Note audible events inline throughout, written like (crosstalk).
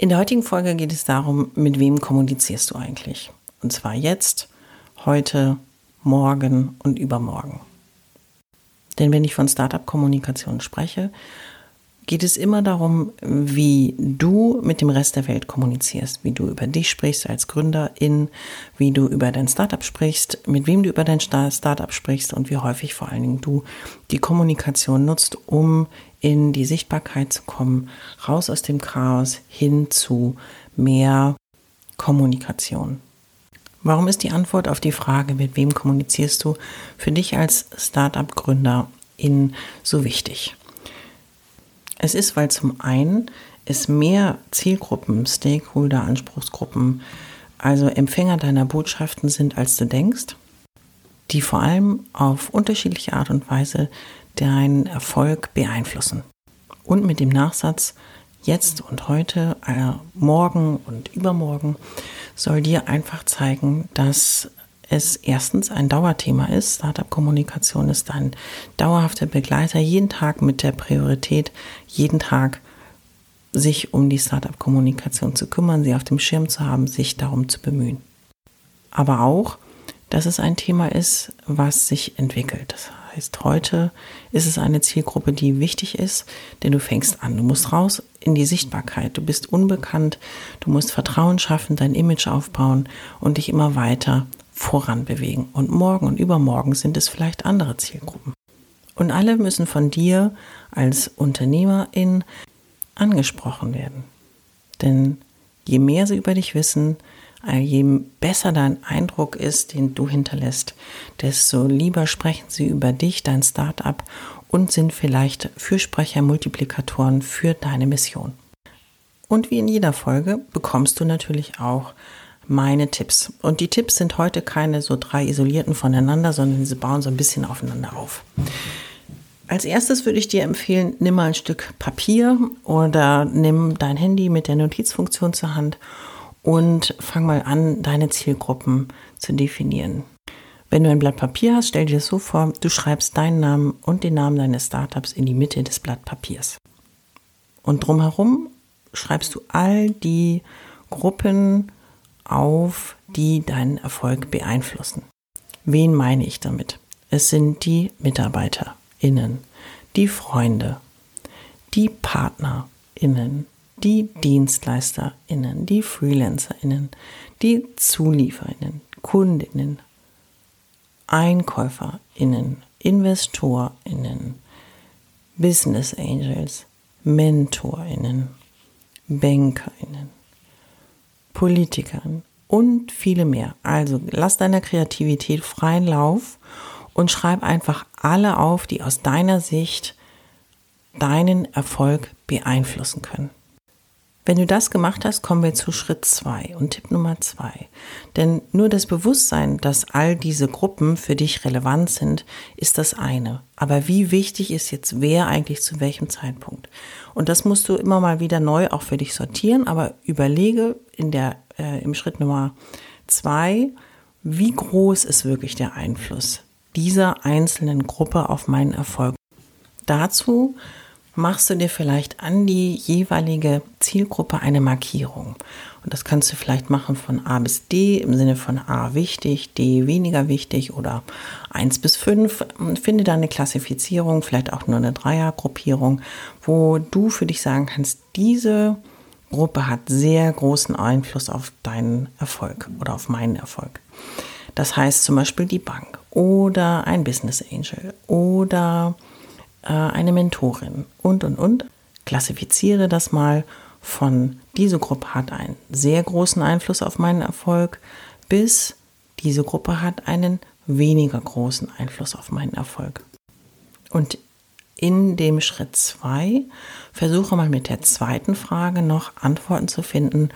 In der heutigen Folge geht es darum, mit wem kommunizierst du eigentlich? Und zwar jetzt, heute, morgen und übermorgen. Denn wenn ich von Startup-Kommunikation spreche, geht es immer darum, wie du mit dem Rest der Welt kommunizierst, wie du über dich sprichst als Gründerin, wie du über dein Startup sprichst, mit wem du über dein Startup sprichst und wie häufig vor allen Dingen du die Kommunikation nutzt, um in die Sichtbarkeit zu kommen, raus aus dem Chaos hin zu mehr Kommunikation. Warum ist die Antwort auf die Frage, mit wem kommunizierst du, für dich als Startup-Gründerin so wichtig? Es ist, weil zum einen es mehr Zielgruppen, Stakeholder, Anspruchsgruppen, also Empfänger deiner Botschaften sind, als du denkst, die vor allem auf unterschiedliche Art und Weise deinen Erfolg beeinflussen. Und mit dem Nachsatz, jetzt und heute, äh, morgen und übermorgen, soll dir einfach zeigen, dass es erstens ein Dauerthema ist. Startup-Kommunikation ist ein dauerhafter Begleiter, jeden Tag mit der Priorität, jeden Tag sich um die Startup-Kommunikation zu kümmern, sie auf dem Schirm zu haben, sich darum zu bemühen. Aber auch, dass es ein Thema ist, was sich entwickelt. Heißt, heute ist es eine Zielgruppe, die wichtig ist, denn du fängst an. Du musst raus in die Sichtbarkeit. Du bist unbekannt. Du musst Vertrauen schaffen, dein Image aufbauen und dich immer weiter voran bewegen. Und morgen und übermorgen sind es vielleicht andere Zielgruppen. Und alle müssen von dir als Unternehmerin angesprochen werden. Denn je mehr sie über dich wissen, je besser dein Eindruck ist, den du hinterlässt, desto lieber sprechen sie über dich, dein Startup und sind vielleicht Fürsprecher, Multiplikatoren für deine Mission. Und wie in jeder Folge bekommst du natürlich auch meine Tipps. Und die Tipps sind heute keine so drei isolierten voneinander, sondern sie bauen so ein bisschen aufeinander auf. Als erstes würde ich dir empfehlen, nimm mal ein Stück Papier oder nimm dein Handy mit der Notizfunktion zur Hand und fang mal an, deine Zielgruppen zu definieren. Wenn du ein Blatt Papier hast, stell dir das so vor, du schreibst deinen Namen und den Namen deines Startups in die Mitte des Blatt Papiers. Und drumherum schreibst du all die Gruppen, auf, die deinen Erfolg beeinflussen. Wen meine ich damit? Es sind die MitarbeiterInnen, die Freunde, die PartnerInnen, die DienstleisterInnen, die FreelancerInnen, die ZulieferInnen, KundInnen, EinkäuferInnen, InvestorInnen, Business Angels, MentorInnen, BankerInnen. Politikern und viele mehr. Also lass deiner Kreativität freien Lauf und schreib einfach alle auf, die aus deiner Sicht deinen Erfolg beeinflussen können. Wenn du das gemacht hast, kommen wir zu Schritt zwei und Tipp Nummer zwei. Denn nur das Bewusstsein, dass all diese Gruppen für dich relevant sind, ist das eine. Aber wie wichtig ist jetzt wer eigentlich zu welchem Zeitpunkt? Und das musst du immer mal wieder neu auch für dich sortieren, aber überlege in der, äh, im Schritt Nummer zwei, wie groß ist wirklich der Einfluss dieser einzelnen Gruppe auf meinen Erfolg? Dazu machst du dir vielleicht an die jeweilige Zielgruppe eine Markierung. Und das kannst du vielleicht machen von A bis D im Sinne von A wichtig, D weniger wichtig oder 1 bis 5. Finde da eine Klassifizierung, vielleicht auch nur eine Dreiergruppierung, wo du für dich sagen kannst, diese Gruppe hat sehr großen Einfluss auf deinen Erfolg oder auf meinen Erfolg. Das heißt zum Beispiel die Bank oder ein Business Angel oder äh, eine Mentorin und, und, und. Klassifiziere das mal von diese Gruppe hat einen sehr großen Einfluss auf meinen Erfolg bis diese Gruppe hat einen weniger großen Einfluss auf meinen Erfolg. Und in dem Schritt 2 versuche mal mit der zweiten Frage noch Antworten zu finden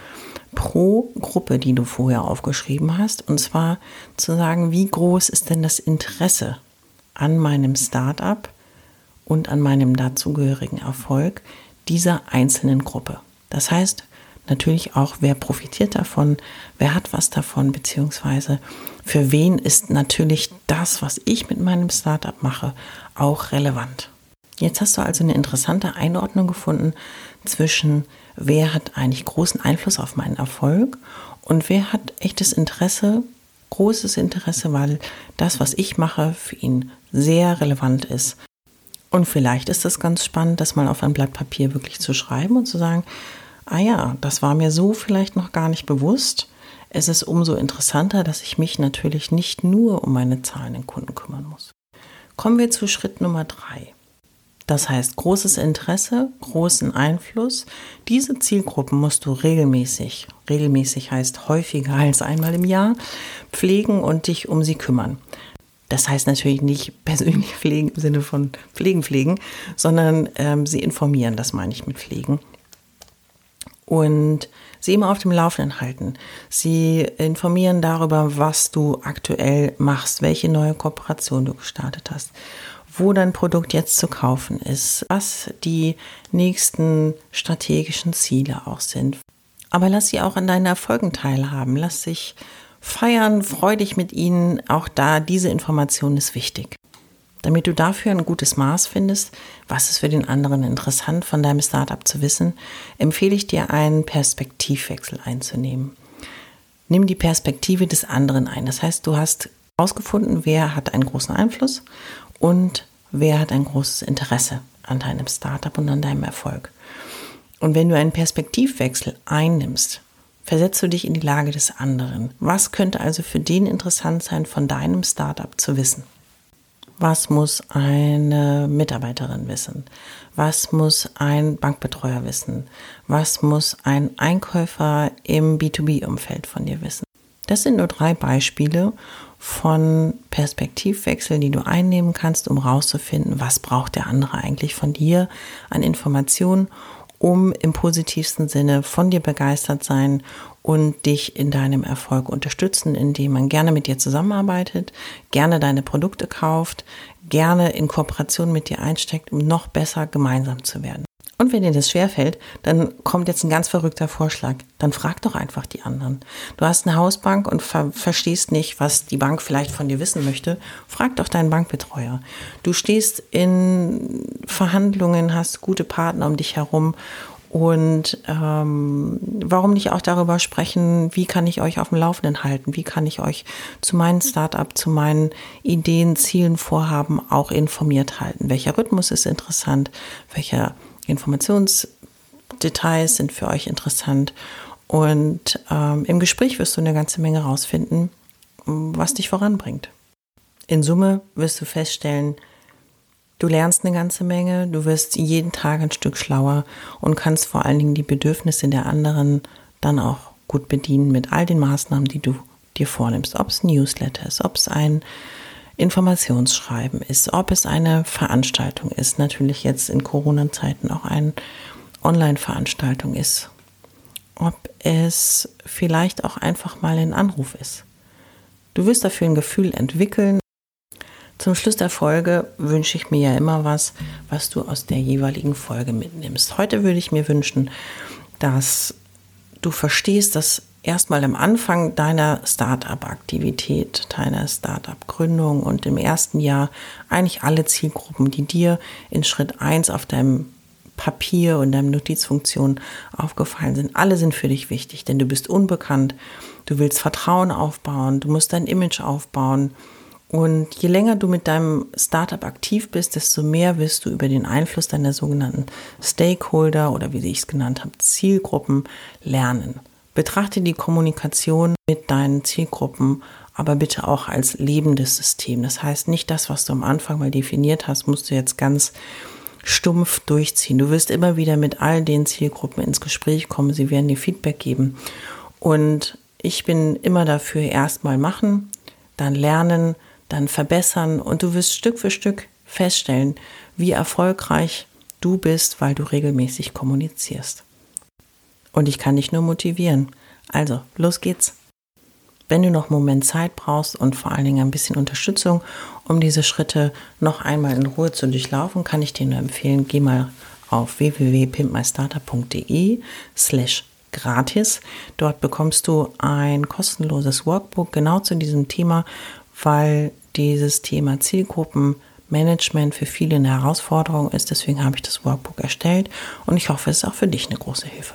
pro Gruppe, die du vorher aufgeschrieben hast. Und zwar zu sagen, wie groß ist denn das Interesse an meinem Startup und an meinem dazugehörigen Erfolg dieser einzelnen Gruppe. Das heißt, natürlich auch, wer profitiert davon, wer hat was davon, beziehungsweise für wen ist natürlich das, was ich mit meinem Startup mache, auch relevant. Jetzt hast du also eine interessante Einordnung gefunden zwischen, wer hat eigentlich großen Einfluss auf meinen Erfolg und wer hat echtes Interesse, großes Interesse, weil das, was ich mache, für ihn sehr relevant ist. Und vielleicht ist es ganz spannend, das mal auf ein Blatt Papier wirklich zu schreiben und zu sagen, ah ja, das war mir so vielleicht noch gar nicht bewusst. Es ist umso interessanter, dass ich mich natürlich nicht nur um meine zahlenden Kunden kümmern muss. Kommen wir zu Schritt Nummer drei. Das heißt, großes Interesse, großen Einfluss. Diese Zielgruppen musst du regelmäßig, regelmäßig heißt häufiger als einmal im Jahr, pflegen und dich um sie kümmern. Das heißt natürlich nicht (laughs) persönlich pflegen im Sinne von pflegen, pflegen, sondern ähm, sie informieren, das meine ich mit pflegen. Und sie immer auf dem Laufenden halten. Sie informieren darüber, was du aktuell machst, welche neue Kooperation du gestartet hast wo dein Produkt jetzt zu kaufen ist, was die nächsten strategischen Ziele auch sind. Aber lass sie auch an deinen Erfolgen teilhaben. Lass sich feiern, freu dich mit ihnen. Auch da, diese Information ist wichtig. Damit du dafür ein gutes Maß findest, was ist für den anderen interessant von deinem Startup zu wissen, empfehle ich dir einen Perspektivwechsel einzunehmen. Nimm die Perspektive des anderen ein. Das heißt, du hast herausgefunden, wer hat einen großen Einfluss und wer hat ein großes Interesse an deinem Startup und an deinem Erfolg. Und wenn du einen Perspektivwechsel einnimmst, versetzt du dich in die Lage des anderen. Was könnte also für den interessant sein, von deinem Startup zu wissen? Was muss eine Mitarbeiterin wissen? Was muss ein Bankbetreuer wissen? Was muss ein Einkäufer im B2B-Umfeld von dir wissen? Das sind nur drei Beispiele von Perspektivwechseln, die du einnehmen kannst, um herauszufinden, was braucht der andere eigentlich von dir an Informationen, um im positivsten Sinne von dir begeistert sein und dich in deinem Erfolg unterstützen, indem man gerne mit dir zusammenarbeitet, gerne deine Produkte kauft, gerne in Kooperation mit dir einsteckt, um noch besser gemeinsam zu werden. Und wenn dir das schwerfällt, dann kommt jetzt ein ganz verrückter Vorschlag. Dann frag doch einfach die anderen. Du hast eine Hausbank und ver verstehst nicht, was die Bank vielleicht von dir wissen möchte. Frag doch deinen Bankbetreuer. Du stehst in Verhandlungen, hast gute Partner um dich herum und ähm, warum nicht auch darüber sprechen, wie kann ich euch auf dem Laufenden halten? Wie kann ich euch zu meinen Startup, zu meinen Ideen, Zielen, Vorhaben auch informiert halten? Welcher Rhythmus ist interessant? Welcher Informationsdetails sind für euch interessant. Und ähm, im Gespräch wirst du eine ganze Menge rausfinden, was dich voranbringt. In Summe wirst du feststellen, du lernst eine ganze Menge, du wirst jeden Tag ein Stück schlauer und kannst vor allen Dingen die Bedürfnisse der anderen dann auch gut bedienen mit all den Maßnahmen, die du dir vornimmst. Ob es ein Newsletter ist, ob es ein Informationsschreiben ist, ob es eine Veranstaltung ist, natürlich jetzt in Corona-Zeiten auch eine Online-Veranstaltung ist, ob es vielleicht auch einfach mal ein Anruf ist. Du wirst dafür ein Gefühl entwickeln. Zum Schluss der Folge wünsche ich mir ja immer was, was du aus der jeweiligen Folge mitnimmst. Heute würde ich mir wünschen, dass du verstehst, dass erstmal am Anfang deiner Startup-Aktivität, deiner Startup-Gründung und im ersten Jahr eigentlich alle Zielgruppen, die dir in Schritt 1 auf deinem Papier und deinem Notizfunktion aufgefallen sind, alle sind für dich wichtig, denn du bist unbekannt, du willst Vertrauen aufbauen, du musst dein Image aufbauen. Und je länger du mit deinem Startup aktiv bist, desto mehr wirst du über den Einfluss deiner sogenannten Stakeholder oder wie ich es genannt habe, Zielgruppen lernen. Betrachte die Kommunikation mit deinen Zielgruppen aber bitte auch als lebendes System. Das heißt, nicht das, was du am Anfang mal definiert hast, musst du jetzt ganz stumpf durchziehen. Du wirst immer wieder mit all den Zielgruppen ins Gespräch kommen. Sie werden dir Feedback geben. Und ich bin immer dafür, erstmal machen, dann lernen, dann verbessern und du wirst Stück für Stück feststellen, wie erfolgreich du bist, weil du regelmäßig kommunizierst. Und ich kann dich nur motivieren. Also, los geht's. Wenn du noch einen Moment Zeit brauchst und vor allen Dingen ein bisschen Unterstützung, um diese Schritte noch einmal in Ruhe zu durchlaufen, kann ich dir nur empfehlen, geh mal auf www.pimpmystarter.de slash gratis. Dort bekommst du ein kostenloses Workbook genau zu diesem Thema, weil dieses Thema Zielgruppenmanagement für viele eine Herausforderung ist. Deswegen habe ich das Workbook erstellt und ich hoffe, es ist auch für dich eine große Hilfe.